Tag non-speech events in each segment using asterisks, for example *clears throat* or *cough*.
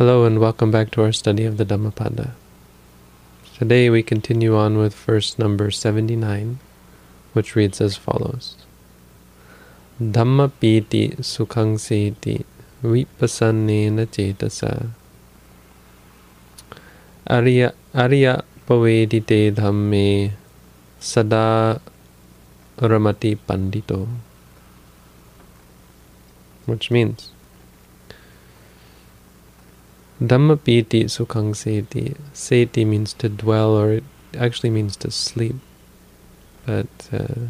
Hello and welcome back to our study of the Dhammapada. Today we continue on with verse number 79, which reads as follows. Dhamma piti sukhang seti vipasannena cetasa Arya, arya pavedite dhamme sada ramati pandito which means Dhammapiti sukhang seti. Seti means to dwell, or it actually means to sleep. But uh,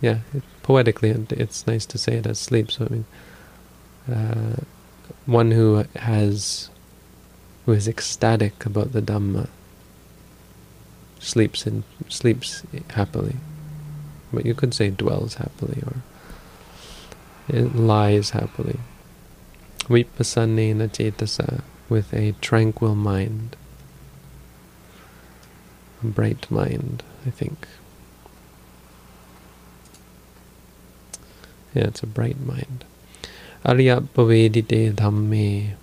yeah, it, poetically, it's nice to say it as sleep. So I mean, uh, one who has, who is ecstatic about the Dhamma, sleeps in sleeps happily. But you could say dwells happily, or it lies happily. Vipasannena cetasa with a tranquil mind, a bright mind, I think. Yeah, it's a bright mind. Arya Pavedite Dhamme.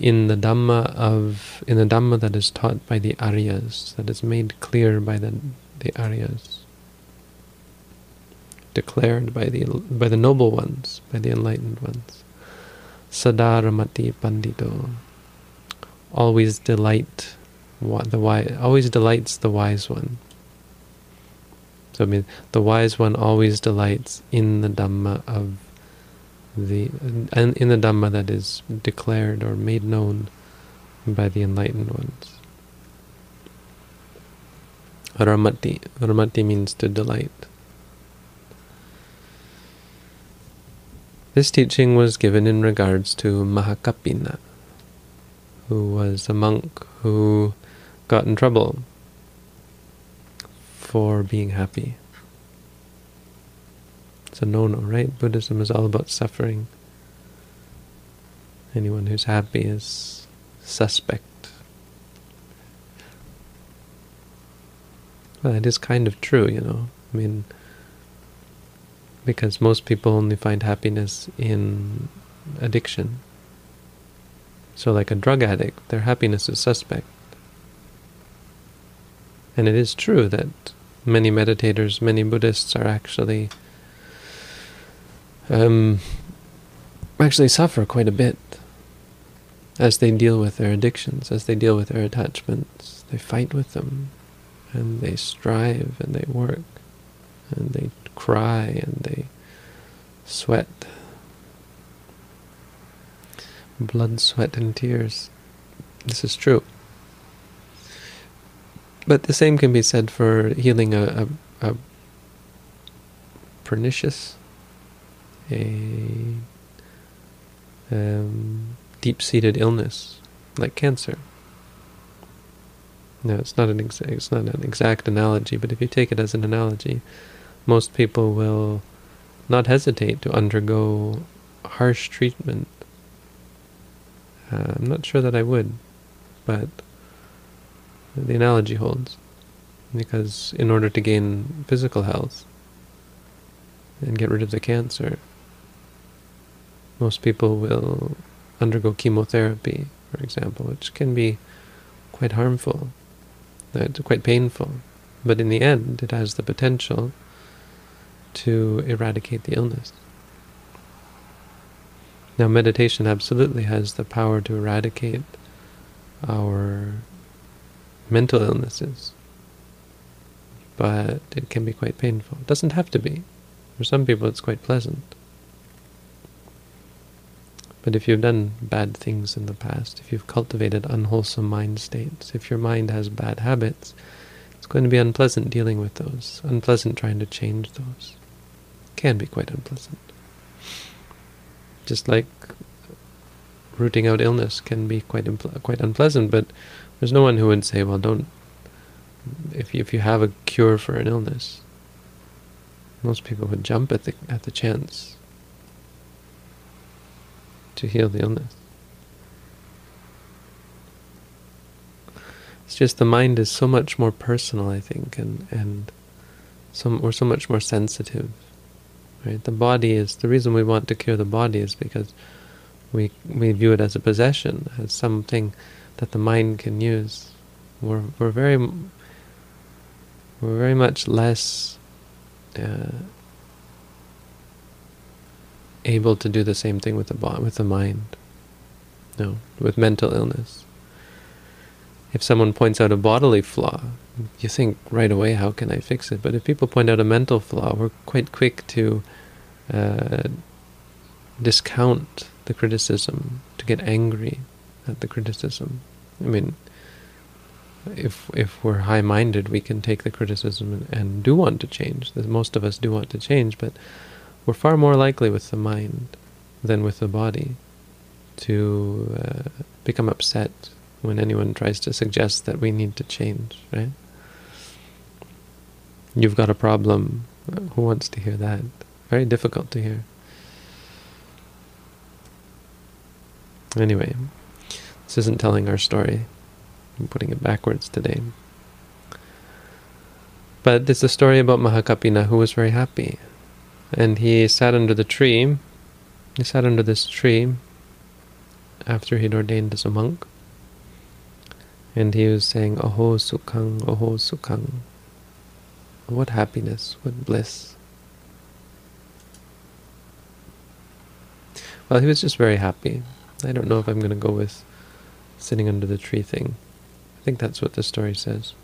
In the Dhamma of in the Dhamma that is taught by the Aryas, that is made clear by the the Aryas, declared by the by the noble ones, by the enlightened ones. Sadaramati Pandito. Always delight the wise, always delights the wise one. So I mean, the wise one always delights in the Dhamma of the, and in the Dhamma that is declared or made known by the enlightened ones. Ramati. Ramati means to delight. This teaching was given in regards to Mahakappina, who was a monk who got in trouble for being happy. It's a no-no, right? Buddhism is all about suffering. Anyone who's happy is suspect. Well, it is kind of true, you know. I mean, because most people only find happiness in addiction. So like a drug addict, their happiness is suspect. And it is true that many meditators, many Buddhists are actually um, actually suffer quite a bit as they deal with their addictions, as they deal with their attachments. They fight with them, and they strive, and they work, and they cry and they sweat. Blood, sweat, and tears. This is true. But the same can be said for healing a, a, a pernicious, a um, deep-seated illness like cancer. No, it's not an exa- it's not an exact analogy, but if you take it as an analogy, most people will not hesitate to undergo harsh treatment. Uh, I'm not sure that I would, but the analogy holds. Because in order to gain physical health and get rid of the cancer, most people will undergo chemotherapy, for example, which can be quite harmful, it's quite painful. But in the end, it has the potential to eradicate the illness. Now, meditation absolutely has the power to eradicate our mental illnesses, but it can be quite painful. It doesn't have to be. For some people, it's quite pleasant. But if you've done bad things in the past, if you've cultivated unwholesome mind states, if your mind has bad habits, it's going to be unpleasant dealing with those, unpleasant trying to change those can be quite unpleasant. Just like rooting out illness can be quite quite unpleasant, but there's no one who would say, well, don't, if you, if you have a cure for an illness, most people would jump at the, at the chance to heal the illness. It's just the mind is so much more personal, I think, and, and so, we're so much more sensitive Right? The body is the reason we want to cure the body is because We we view it as a possession, as something that the mind can use. We're we're very we're very much less uh, able to do the same thing with the body, with the mind. No, with mental illness. If someone points out a bodily flaw, you think right away, how can I fix it? But if people point out a mental flaw, we're quite quick to uh, discount the criticism, to get angry at the criticism. I mean, if if we're high-minded, we can take the criticism and, and do want to change. Most of us do want to change, but we're far more likely with the mind than with the body to uh, become upset when anyone tries to suggest that we need to change, right? You've got a problem. Who wants to hear that? Very difficult to hear. Anyway, this isn't telling our story. I'm putting it backwards today. But it's a story about Mahakappina who was very happy. And he sat under the tree. He sat under this tree after he'd ordained as a monk. And he was saying, Oho Sukhang, Oho Sukhang. What happiness, what bliss. Well, he was just very happy. I don't know if I'm going to go with sitting under the tree thing. I think that's what the story says.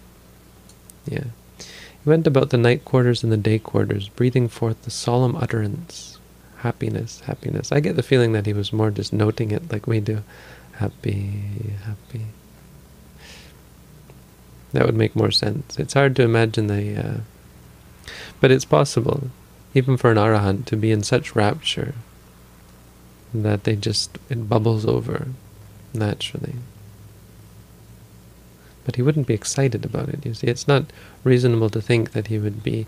Yeah. He went about the night quarters and the day quarters, breathing forth the solemn utterance, happiness, happiness. I get the feeling that he was more just noting it like we do. Happy, happy. That would make more sense. It's hard to imagine the... Uh, but it's possible, even for an arahant, to be in such rapture that they just, it bubbles over naturally. But he wouldn't be excited about it, you see. It's not reasonable to think that he would be,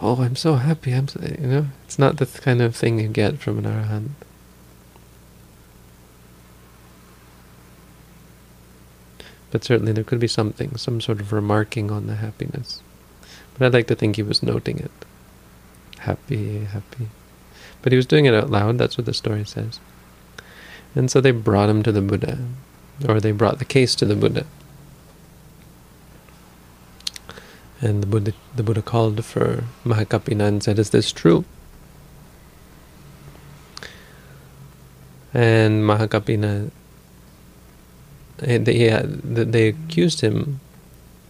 oh, I'm so happy, I'm so, you know. It's not the kind of thing you get from an arahant. But certainly there could be something, some sort of remarking on the happiness. But I'd like to think he was noting it. Happy, happy. But he was doing it out loud, that's what the story says. And so they brought him to the Buddha, or they brought the case to the Buddha. And the Buddha, the Buddha called for Mahakappina and said, is this true? And Mahakappina, they, uh, they accused him,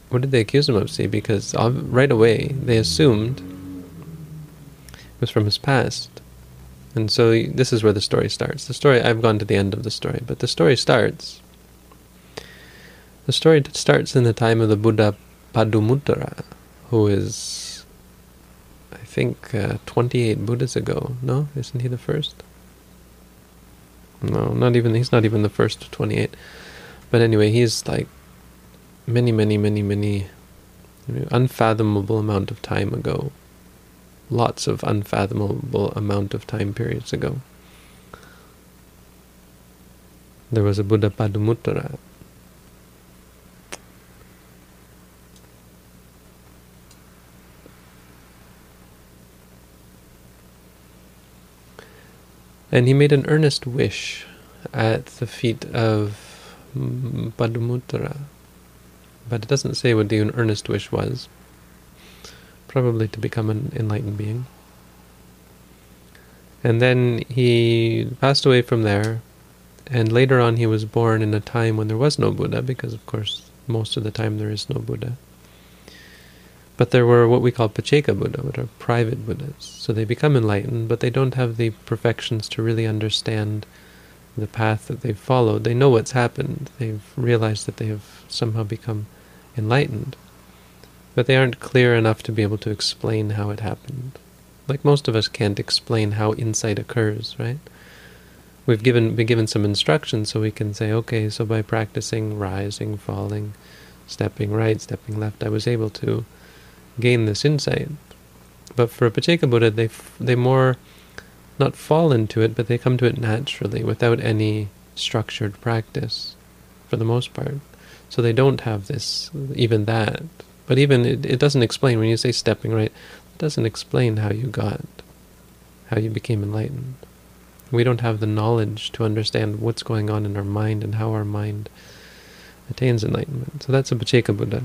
what did they accuse him of, see? Because uh, right away they assumed it was from his past. And so this is where the story starts. The story, I've gone to the end of the story, but the story starts. The story starts in the time of the Buddha Padumuttara, who is, I think, uh, 28 Buddhas ago. No? Isn't he the first? No, not even, he's not even the first 28. But anyway, he's like many, many, many, many, unfathomable amount of time ago lots of unfathomable amount of time periods ago. There was a Buddha Padumuttara. And he made an earnest wish at the feet of Padumuttara. But it doesn't say what the earnest wish was probably to become an enlightened being. And then he passed away from there, and later on he was born in a time when there was no Buddha, because of course most of the time there is no Buddha. But there were what we call Pacceka Buddha, which are private Buddhas. So they become enlightened, but they don't have the perfections to really understand the path that they've followed. They know what's happened. They've realized that they have somehow become enlightened but they aren't clear enough to be able to explain how it happened. Like most of us can't explain how insight occurs, right? We've given been given some instructions so we can say, okay, so by practicing rising, falling, stepping right, stepping left, I was able to gain this insight. But for a Pacceka Buddha, they they more not fall into it, but they come to it naturally without any structured practice, for the most part. So they don't have this, even that, but even it, it doesn't explain, when you say stepping right, it doesn't explain how you got, how you became enlightened. We don't have the knowledge to understand what's going on in our mind and how our mind attains enlightenment. So that's a Pacceka Buddha.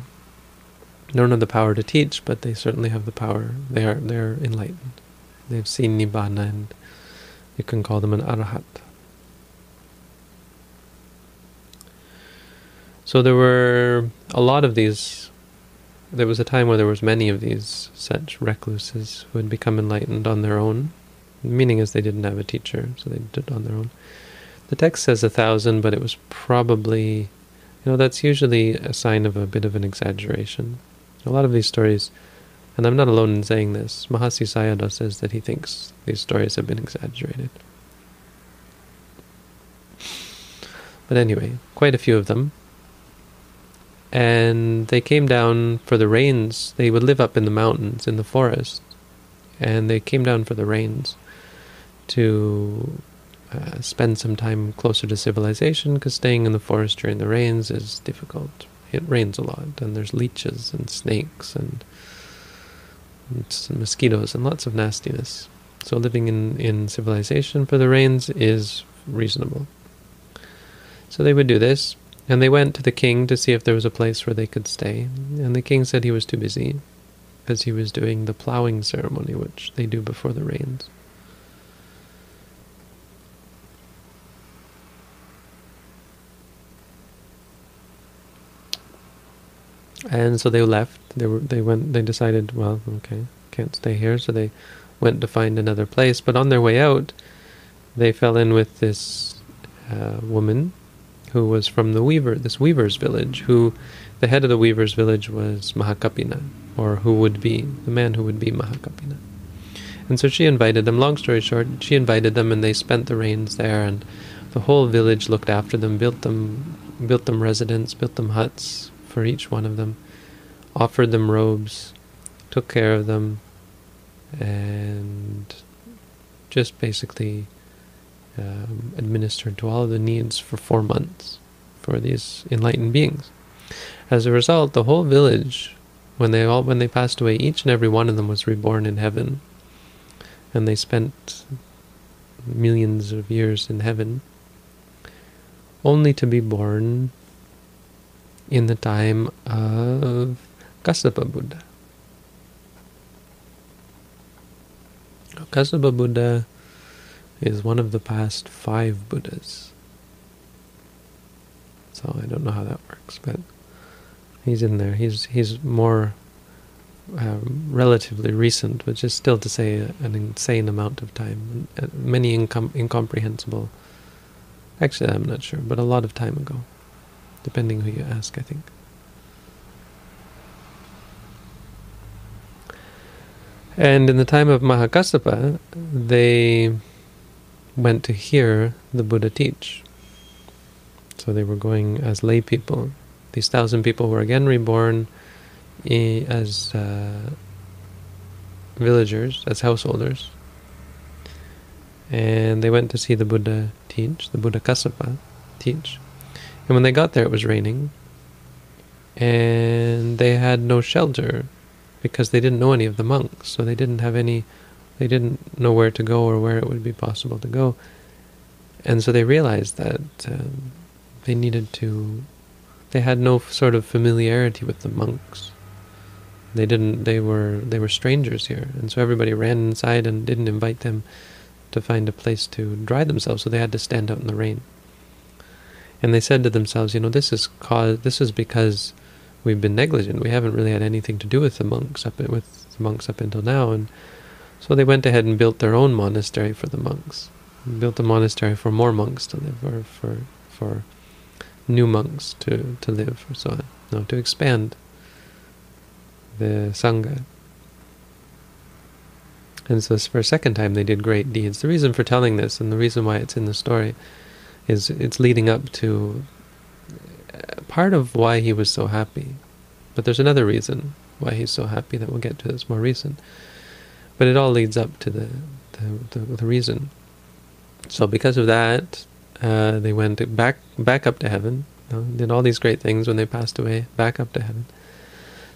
They don't have the power to teach, but they certainly have the power. They are they're enlightened. They've seen Nibbana and you can call them an Arahat. So there were a lot of these. There was a time where there was many of these such recluses who had become enlightened on their own. meaning is they didn't have a teacher, so they did it on their own. The text says a thousand, but it was probably, you know, that's usually a sign of a bit of an exaggeration. A lot of these stories, and I'm not alone in saying this, Mahasi Sayadaw says that he thinks these stories have been exaggerated. But anyway, quite a few of them and they came down for the rains. They would live up in the mountains, in the forest, and they came down for the rains to uh, spend some time closer to civilization because staying in the forest during the rains is difficult. It rains a lot, and there's leeches and snakes and, and mosquitoes and lots of nastiness. So living in, in civilization for the rains is reasonable. So they would do this, and they went to the king to see if there was a place where they could stay. And the king said he was too busy because he was doing the plowing ceremony, which they do before the rains. And so they left. They were. They went. They decided. Well, okay, can't stay here. So they went to find another place. But on their way out, they fell in with this uh, woman who was from the weaver, this weaver's village, who the head of the weaver's village was Mahakappina, or who would be the man who would be Mahakappina. And so she invited them. Long story short, she invited them, and they spent the rains there. And the whole village looked after them, built them, built them residence, built them huts for each one of them, offered them robes, took care of them, and just basically um, administered to all of the needs for four months for these enlightened beings. As a result, the whole village, when they all when they passed away, each and every one of them was reborn in heaven, and they spent millions of years in heaven, only to be born in the time of Kassapa Buddha. Kassapa Buddha is one of the past five Buddhas. So I don't know how that works, but he's in there. He's he's more um, relatively recent, which is still to say an insane amount of time, uh, many incom- incomprehensible. Actually, I'm not sure, but a lot of time ago, depending who you ask, I think. And in the time of Mahakassapa, they went to hear the Buddha teach. So they were going as lay people. These thousand people were again reborn as uh, villagers, as householders. And they went to see the Buddha teach, the Buddha Kassapa teach. And when they got there, it was raining. And they had no shelter because they didn't know any of the monks. So they didn't have any they didn't know where to go or where it would be possible to go. And so they realized that um, they needed to, they had no sort of familiarity with the monks. They didn't, they were, they were strangers here. And so everybody ran inside and didn't invite them to find a place to dry themselves, so they had to stand out in the rain. And they said to themselves, you know, this is cause, this is because we've been negligent. We haven't really had anything to do with the monks up with the monks up until now, and so they went ahead and built their own monastery for the monks. Built a monastery for more monks to live, or for for new monks to, to live, or so on. No, to expand the sangha. And so for a second time they did great deeds. The reason for telling this, and the reason why it's in the story, is it's leading up to uh, part of why he was so happy. But there's another reason why he's so happy that we'll get to that's more recent. But it all leads up to the, the, the, the reason. So because of that, uh, they went back back up to heaven. You know, did all these great things when they passed away. Back up to heaven.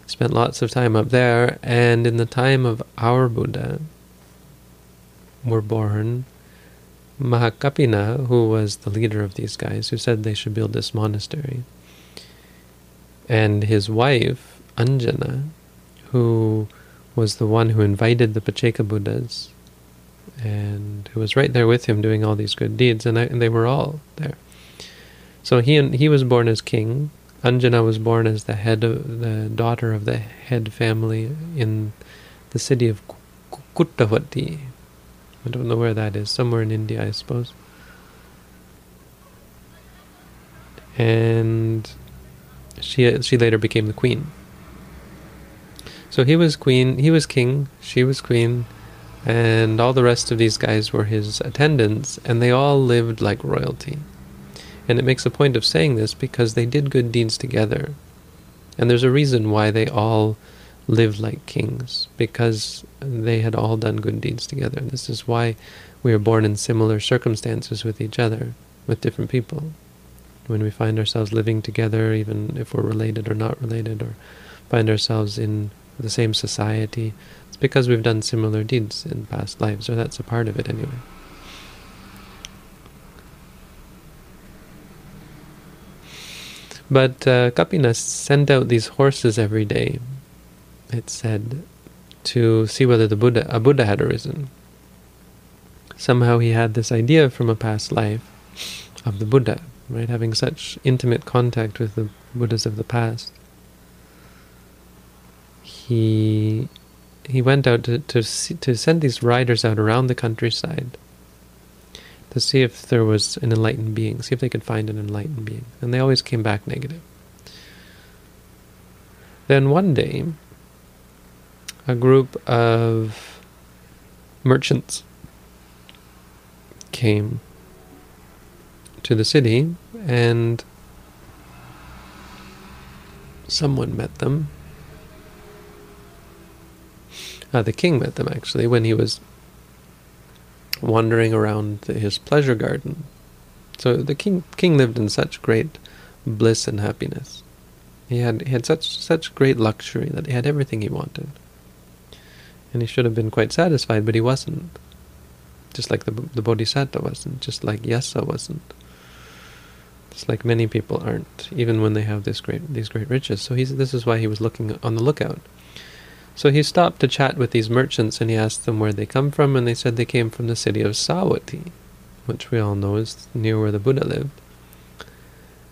Spent lots of time up there, and in the time of our Buddha, were born Mahakappina, who was the leader of these guys, who said they should build this monastery, and his wife, Anjana, who was the one who invited the Pacceka Buddhas and who was right there with him doing all these good deeds, and, I, and they were all there. So he he was born as king. Anjana was born as the head of the daughter of the head family in the city of Kuttavati. I don't know where that is. Somewhere in India, I suppose. And she she later became the queen. So he was queen, he was king, she was queen, and all the rest of these guys were his attendants, and they all lived like royalty. And it makes a point of saying this because they did good deeds together. And there's a reason why they all lived like kings, because they had all done good deeds together. This is why we are born in similar circumstances with each other, with different people. When we find ourselves living together, even if we're related or not related, or find ourselves in the same society, it's because we've done similar deeds in past lives, or that's a part of it anyway. But uh, Kappina sent out these horses every day, it said, to see whether the Buddha, a Buddha had arisen. Somehow he had this idea from a past life of the Buddha, right? Having such intimate contact with the Buddhas of the past. He he went out to to, see, to send these riders out around the countryside to see if there was an enlightened being, see if they could find an enlightened being, and they always came back negative. Then one day, a group of merchants came to the city and someone met them uh, the king met them actually when he was wandering around his pleasure garden. So the king king lived in such great bliss and happiness. He had he had such such great luxury that he had everything he wanted. And he should have been quite satisfied, but he wasn't. Just like the the Bodhisattva wasn't, just like Yasa wasn't. Just like many people aren't, even when they have this great these great riches. So he's this is why he was looking on the lookout. So he stopped to chat with these merchants and he asked them where they come from, and they said they came from the city of Savatthi, which we all know is near where the Buddha lived.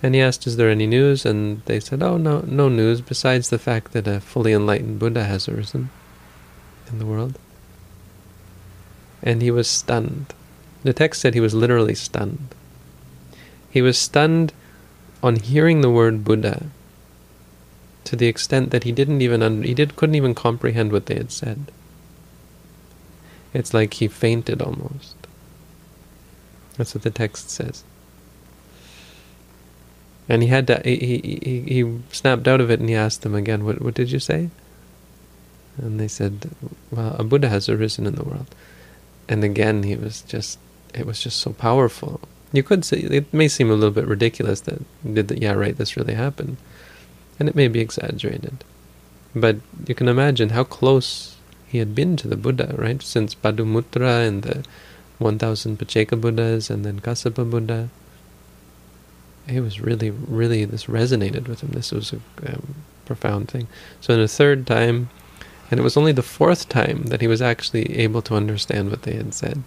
And he asked, Is there any news? And they said, Oh, no, no news besides the fact that a fully enlightened Buddha has arisen in the world. And he was stunned. The text said he was literally stunned. He was stunned on hearing the word Buddha to the extent that he didn't even un- he did couldn't even comprehend what they had said. It's like he fainted almost. That's what the text says. And he had to he, he, he snapped out of it and he asked them again, what what did you say? And they said, Well, a Buddha has arisen in the world. And again he was just it was just so powerful. You could say it may seem a little bit ridiculous that did that yeah, right, this really happened and it may be exaggerated. But you can imagine how close he had been to the Buddha, right? Since Padumutra and the 1000 Pacceka Buddhas and then Kassapa Buddha. It was really, really, this resonated with him. This was a um, profound thing. So, in a third time, and it was only the fourth time that he was actually able to understand what they had said.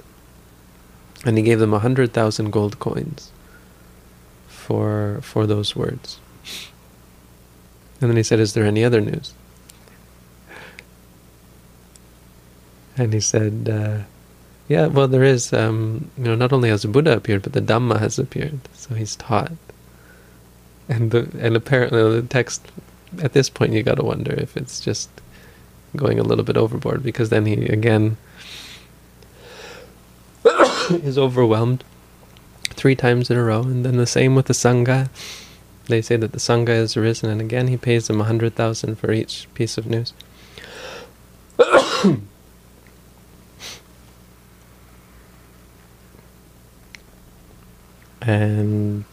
And he gave them a hundred thousand gold coins for for those words. And then he said, Is there any other news? And he said, uh, Yeah, well, there is. Um, you know, not only has the Buddha appeared, but the Dhamma has appeared. So he's taught. And the, and apparently the text at this point you got to wonder if it's just going a little bit overboard because then he again *coughs* is overwhelmed three times in a row, and then the same with the sangha. They say that the Sangha has arisen, and again he pays them a hundred thousand for each piece of news. *coughs* and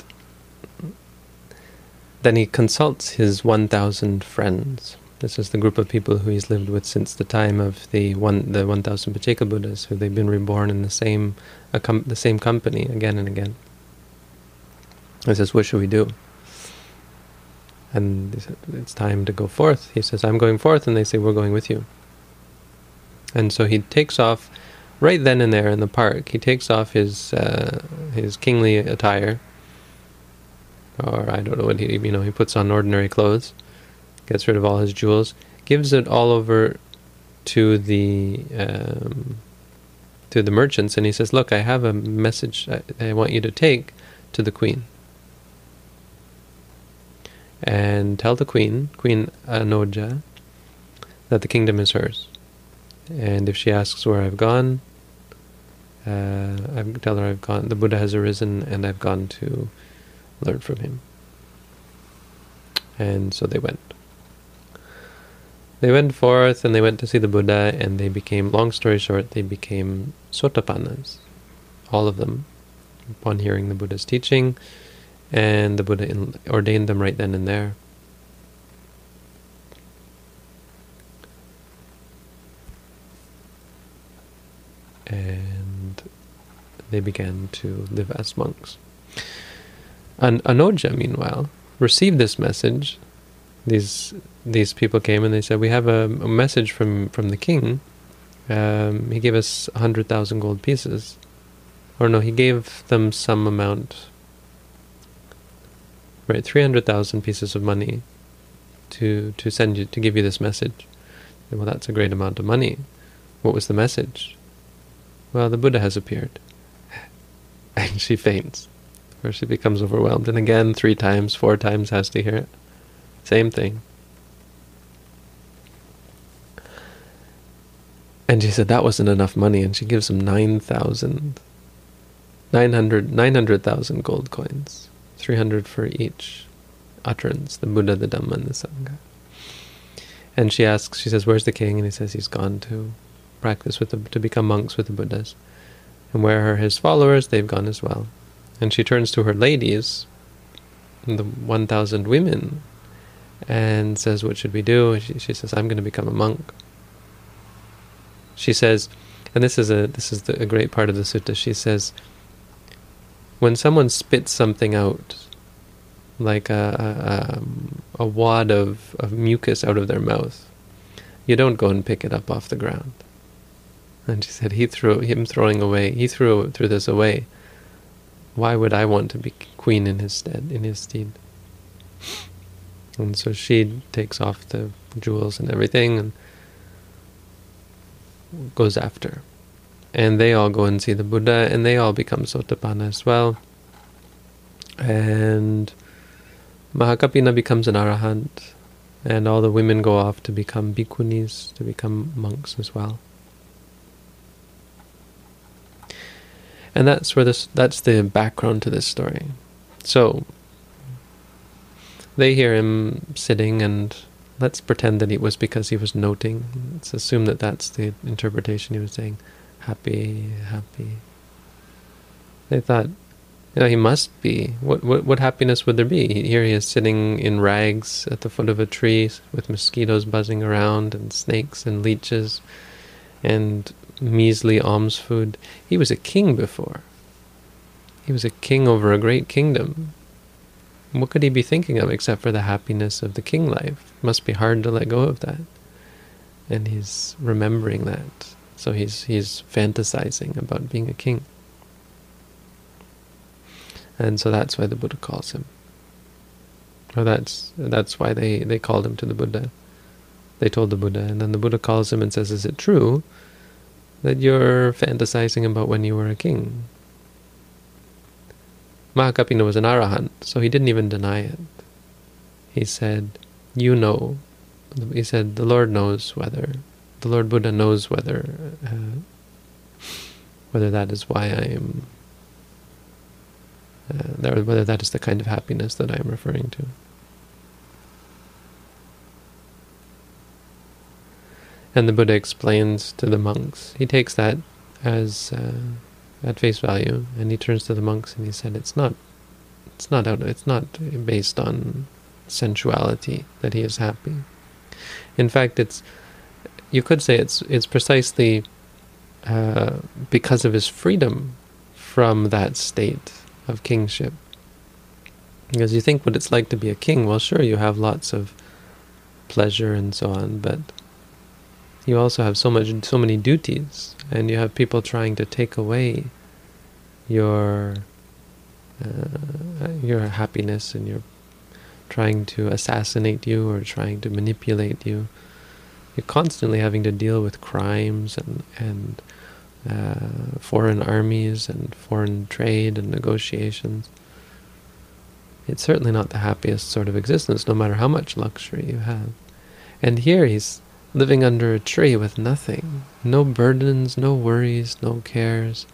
then he consults his 1,000 friends. This is the group of people who he's lived with since the time of the one the 1,000 Pacceka Buddhas, who they've been reborn in the same the same company again and again. He says, "What should we do?" And said, it's time to go forth. He says, "I'm going forth," and they say, "We're going with you." And so he takes off right then and there in the park. He takes off his uh, his kingly attire, or I don't know what he you know he puts on ordinary clothes gets rid of all his jewels, gives it all over to the um, to the merchants, and he says, "Look, I have a message I, I want you to take to the queen." And tell the queen, Queen Anoja, that the kingdom is hers. And if she asks where I've gone, uh, I tell her I've gone. The Buddha has arisen, and I've gone to learn from him. And so they went. They went forth and they went to see the Buddha, and they became, long story short, they became sotapannas, all of them, upon hearing the Buddha's teaching, and the Buddha ordained them right then and there. And they began to live as monks. And Anoja, meanwhile, received this message these these people came and they said, "We have a, a message from from the king. Um, he gave us hundred thousand gold pieces, or no, he gave them some amount. Right, three hundred thousand pieces of money to to send you to give you this message. Well, that's a great amount of money. What was the message? Well, the Buddha has appeared, *laughs* and she faints, or she becomes overwhelmed, and again, three times, four times, has to hear it. Same thing. And she said that wasn't enough money, and she gives him 9,000, 900, 900,000 gold coins, 300 for each utterance, the Buddha, the Dhamma, and the Sangha. And she asks, she says, where's the king? And he says he's gone to practice with the, to become monks with the Buddhas. And where are his followers? They've gone as well. And she turns to her ladies, the 1,000 women and says, What should we do? She, she says, I'm going to become a monk. She says, and this is a this is the, a great part of the sutta. She says, when someone spits something out, like a, a, a wad of, of mucus out of their mouth, you don't go and pick it up off the ground. And she said, he threw him throwing away. He threw threw this away. Why would I want to be queen in his stead? In his stead. And so she takes off the jewels and everything and goes after. And they all go and see the Buddha and they all become Sotapanna as well. And Mahakappina becomes an arahant and all the women go off to become bhikkhunis, to become monks as well. And that's where this that's the background to this story. So they hear him sitting, and let's pretend that it was because he was noting. Let's assume that that's the interpretation he was saying. Happy, happy. They thought, you know, he must be. What, what, what happiness would there be? Here he is sitting in rags at the foot of a tree with mosquitoes buzzing around and snakes and leeches and measly alms food. He was a king before. He was a king over a great kingdom. What could he be thinking of except for the happiness of the king life? It must be hard to let go of that. And he's remembering that. So he's he's fantasizing about being a king. And so that's why the Buddha calls him. Or that's that's why they, they called him to the Buddha. They told the Buddha, and then the Buddha calls him and says, Is it true that you're fantasizing about when you were a king? Mahakappina was an arahant, so he didn't even deny it. He said, "You know." He said, "The Lord knows whether the Lord Buddha knows whether uh, whether that is why I am." Uh, whether that is the kind of happiness that I am referring to. And the Buddha explains to the monks. He takes that as uh, at face value, and he turns to the monks and he said, "It's not, it's not out. It's not based on sensuality that he is happy. In fact, it's you could say it's it's precisely uh, because of his freedom from that state of kingship. Because you think what it's like to be a king, well, sure, you have lots of pleasure and so on, but you also have so much, so many duties, and you have people trying to take away your uh, your happiness, and you're trying to assassinate you or trying to manipulate you. You're constantly having to deal with crimes and and uh, foreign armies and foreign trade and negotiations. It's certainly not the happiest sort of existence, no matter how much luxury you have. And here he's living under a tree with nothing. No burdens, no worries, no cares,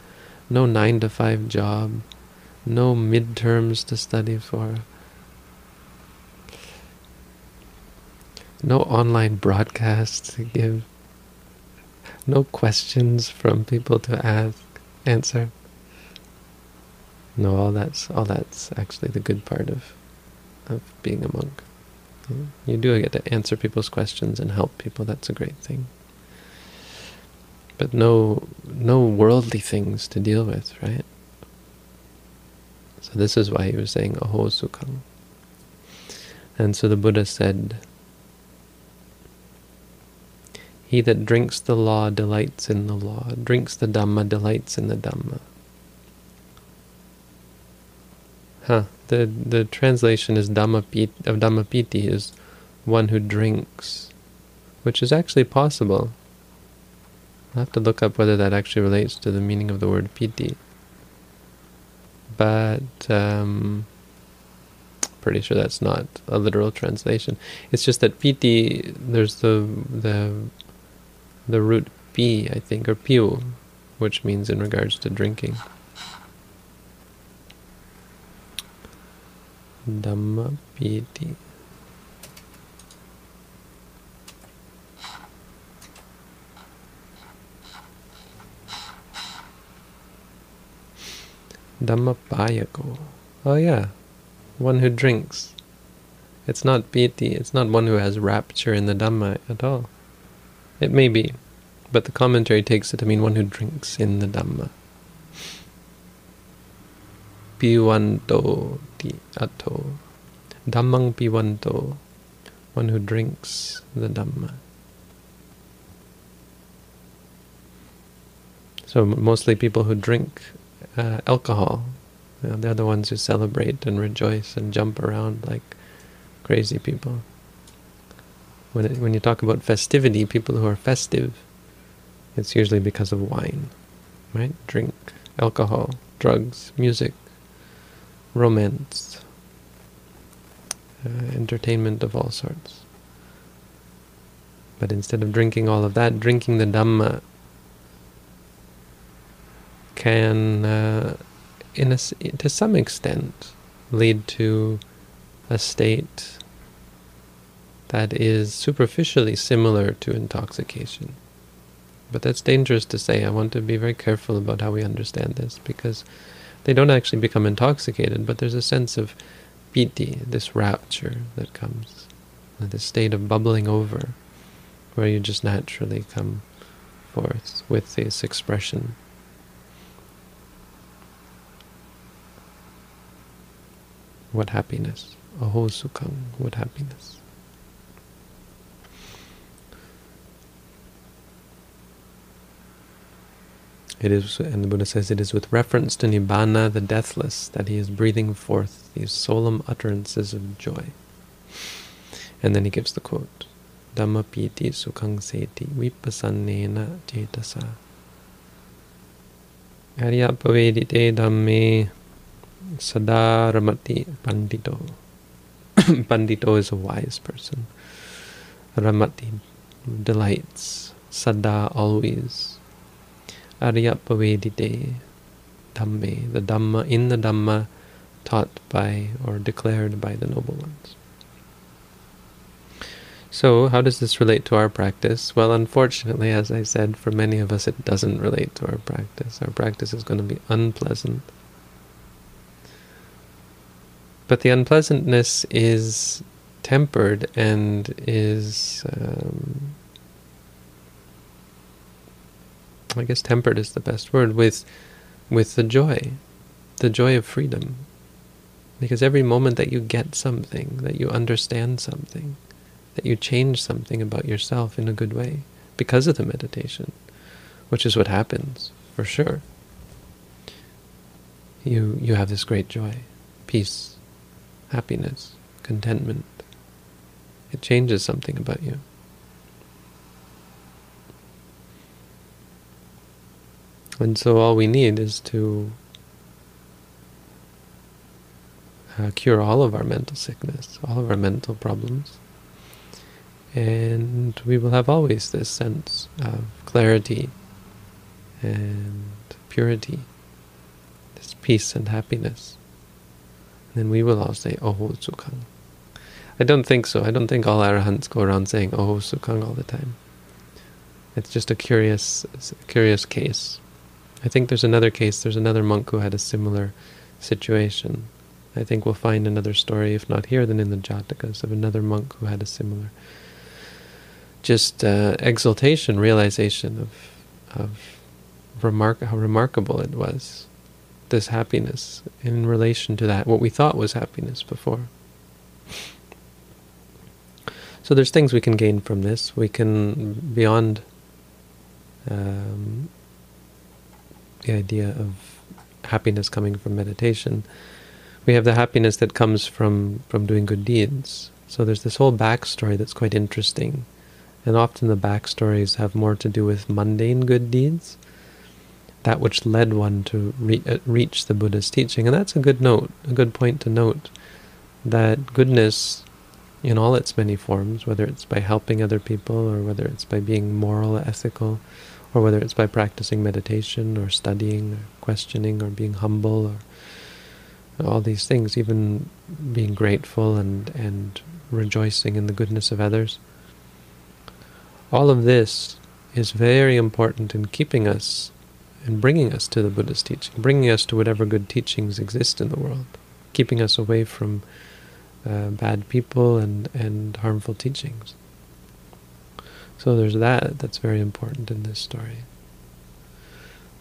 no nine to five job, no midterms to study for, no online broadcasts to give, no questions from people to ask, answer. No, all that's all that's actually the good part of of being a monk. You do get to answer people's questions and help people. That's a great thing. But no, no worldly things to deal with, right? So this is why he was saying aho sukham. And so the Buddha said, He that drinks the law delights in the law, drinks the Dhamma delights in the Dhamma. Huh. The the translation is Dhammapiti, of Dhammapiti is one who drinks, which is actually possible. I'll have to look up whether that actually relates to the meaning of the word piti. But um, pretty sure that's not a literal translation. It's just that piti, there's the the the root pi, I think, or piu, which means in regards to drinking. Dhammapiti. Dhammapayako. Oh yeah, one who drinks. It's not piti, it's not one who has rapture in the Dhamma at all. It may be, but the commentary takes it to mean one who drinks in the Dhamma. Piwanto di ato. Dhammang piwanto. One who drinks the Dhamma. So mostly people who drink uh, alcohol. You know, they're the ones who celebrate and rejoice and jump around like crazy people. When it, when you talk about festivity, people who are festive, it's usually because of wine, right? Drink, alcohol, drugs, music, romance, uh, entertainment of all sorts. But instead of drinking all of that, drinking the Dhamma can, uh, in a, to some extent, lead to a state that is superficially similar to intoxication. But that's dangerous to say. I want to be very careful about how we understand this because they don't actually become intoxicated, but there's a sense of piti, this rapture that comes, uh, this state of bubbling over, where you just naturally come forth with this expression. What happiness. Aho sukham, what happiness. It is, and the Buddha says, it is with reference to Nibbana, the deathless, that he is breathing forth these solemn utterances of joy. And then he gives the quote, Dhamma piti sukhang seti vipasannena cetasa. Aryapavedite dhamme sadaramati pandito. *coughs* pandito is a wise person. Ramati delights. Sada always. Aryapavedite Dhamme, the Dhamma, in the Dhamma taught by or declared by the noble ones. So, how does this relate to our practice? Well, unfortunately, as I said, for many of us it doesn't relate to our practice. Our practice is going to be unpleasant. But the unpleasantness is tempered and is, um, I guess tempered is the best word, with, with the joy, the joy of freedom. Because every moment that you get something, that you understand something, that you change something about yourself in a good way because of the meditation, which is what happens, for sure. You, you have this great joy, peace, happiness, contentment. It changes something about you. And so all we need is to uh, cure all of our mental sickness, all of our mental problems. And we will have always this sense of clarity and purity, this peace and happiness. And then we will all say, Oh Sukhang. I don't think so. I don't think all arahants go around saying Oh Sukhang all the time. It's just a curious, a curious case. I think there's another case, there's another monk who had a similar situation. I think we'll find another story, if not here, then in the Jatakas, of another monk who had a similar just uh, exultation, realization of of remark how remarkable it was, this happiness in relation to that what we thought was happiness before. So there's things we can gain from this. We can beyond um, the idea of happiness coming from meditation. We have the happiness that comes from from doing good deeds. So there's this whole backstory that's quite interesting and often the backstories have more to do with mundane good deeds, that which led one to re uh, reach the Buddha's teaching. And that's a good note, a good point to note, that goodness in all its many forms, whether it's by helping other people, or whether it's by being moral, ethical, or whether it's by practicing meditation, or studying, or questioning, or being humble, or all these things, even being grateful and, and rejoicing in the goodness of others, all of this is very important in keeping us and bringing us to the Buddha's teaching, bringing us to whatever good teachings exist in the world, keeping us away from uh, bad people and, and harmful teachings. So there's that that's very important in this story.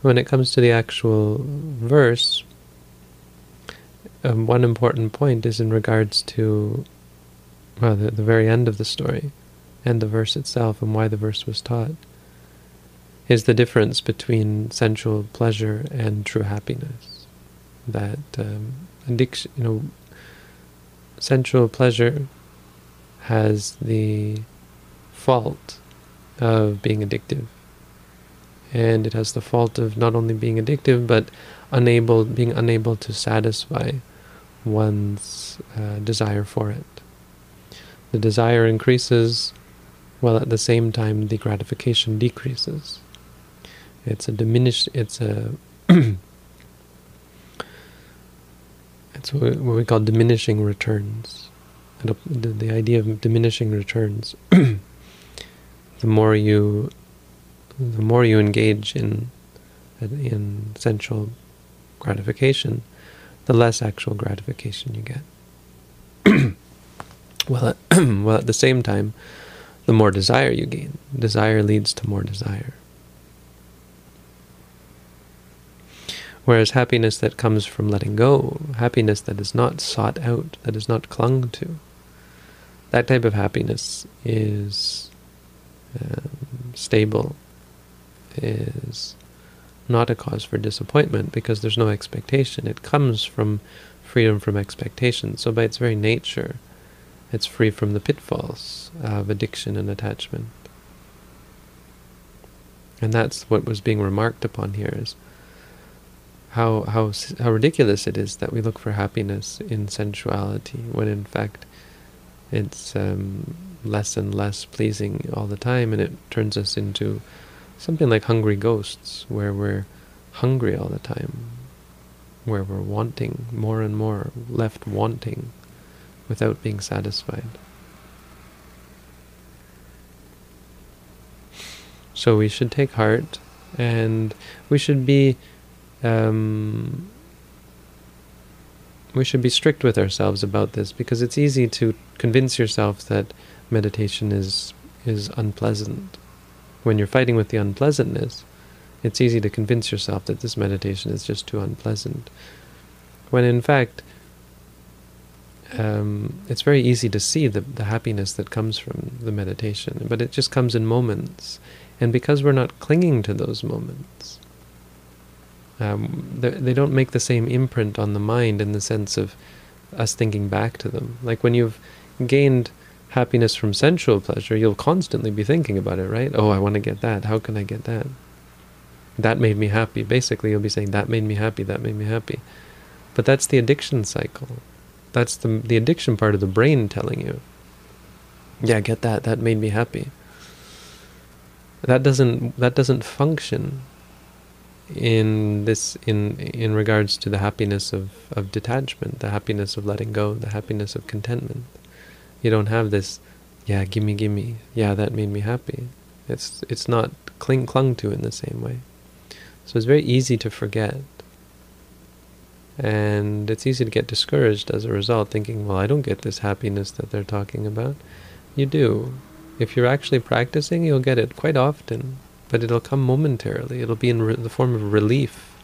When it comes to the actual verse, um, one important point is in regards to well, the, the very end of the story and the verse itself and why the verse was taught is the difference between sensual pleasure and true happiness. That um, addiction, you know, sensual pleasure has the fault of being addictive. And it has the fault of not only being addictive, but unable, being unable to satisfy one's uh, desire for it. The desire increases while at the same time the gratification decreases. It's a diminished, it's a, *clears throat* it's what we call diminishing returns. The, the idea of diminishing returns, *clears throat* the more you, the more you engage in, in sensual gratification, the less actual gratification you get. *clears throat* well, at, *clears throat* well, at the same time, the more desire you gain. Desire leads to more desire. Whereas happiness that comes from letting go, happiness that is not sought out, that is not clung to, that type of happiness is um, stable, is not a cause for disappointment because there's no expectation. It comes from freedom from expectation. So by its very nature, it's free from the pitfalls of addiction and attachment. And that's what was being remarked upon here is how how how ridiculous it is that we look for happiness in sensuality when in fact it's um, less and less pleasing all the time, and it turns us into something like hungry ghosts, where we're hungry all the time, where we're wanting more and more, left wanting without being satisfied. So we should take heart and we should be um, we should be strict with ourselves about this because it's easy to convince yourself that meditation is is unpleasant. When you're fighting with the unpleasantness, it's easy to convince yourself that this meditation is just too unpleasant. When in fact, um, it's very easy to see the, the happiness that comes from the meditation, but it just comes in moments. And because we're not clinging to those moments, um, they don't make the same imprint on the mind in the sense of us thinking back to them. Like when you've gained happiness from sensual pleasure, you'll constantly be thinking about it, right? Oh, I want to get that. How can I get that? That made me happy. Basically, you'll be saying, that made me happy, that made me happy. But that's the addiction cycle. That's the, the addiction part of the brain telling you, yeah, get that, that made me happy. That doesn't, that doesn't function in this in in regards to the happiness of, of detachment, the happiness of letting go, the happiness of contentment. You don't have this, yeah, gimme, gimme, yeah, that made me happy. It's it's not cling clung to in the same way. So it's very easy to forget. And it's easy to get discouraged as a result, thinking, well, I don't get this happiness that they're talking about. You do. If you're actually practicing, you'll get it quite often but it'll come momentarily. It'll be in the form of relief.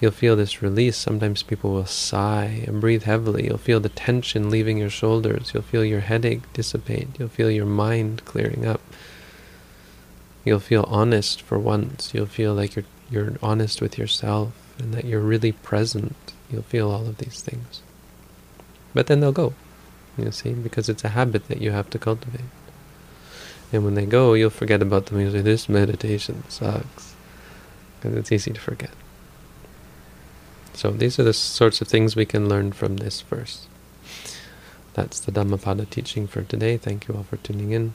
You'll feel this release. Sometimes people will sigh and breathe heavily. You'll feel the tension leaving your shoulders. You'll feel your headache dissipate. You'll feel your mind clearing up. You'll feel honest for once. You'll feel like you're you're honest with yourself and that you're really present. You'll feel all of these things. But then they'll go, you see, because it's a habit that you have to cultivate. And when they go, you'll forget about them. You'll say, this meditation sucks. Because it's easy to forget. So these are the sorts of things we can learn from this verse. That's the Dhammapada teaching for today. Thank you all for tuning in.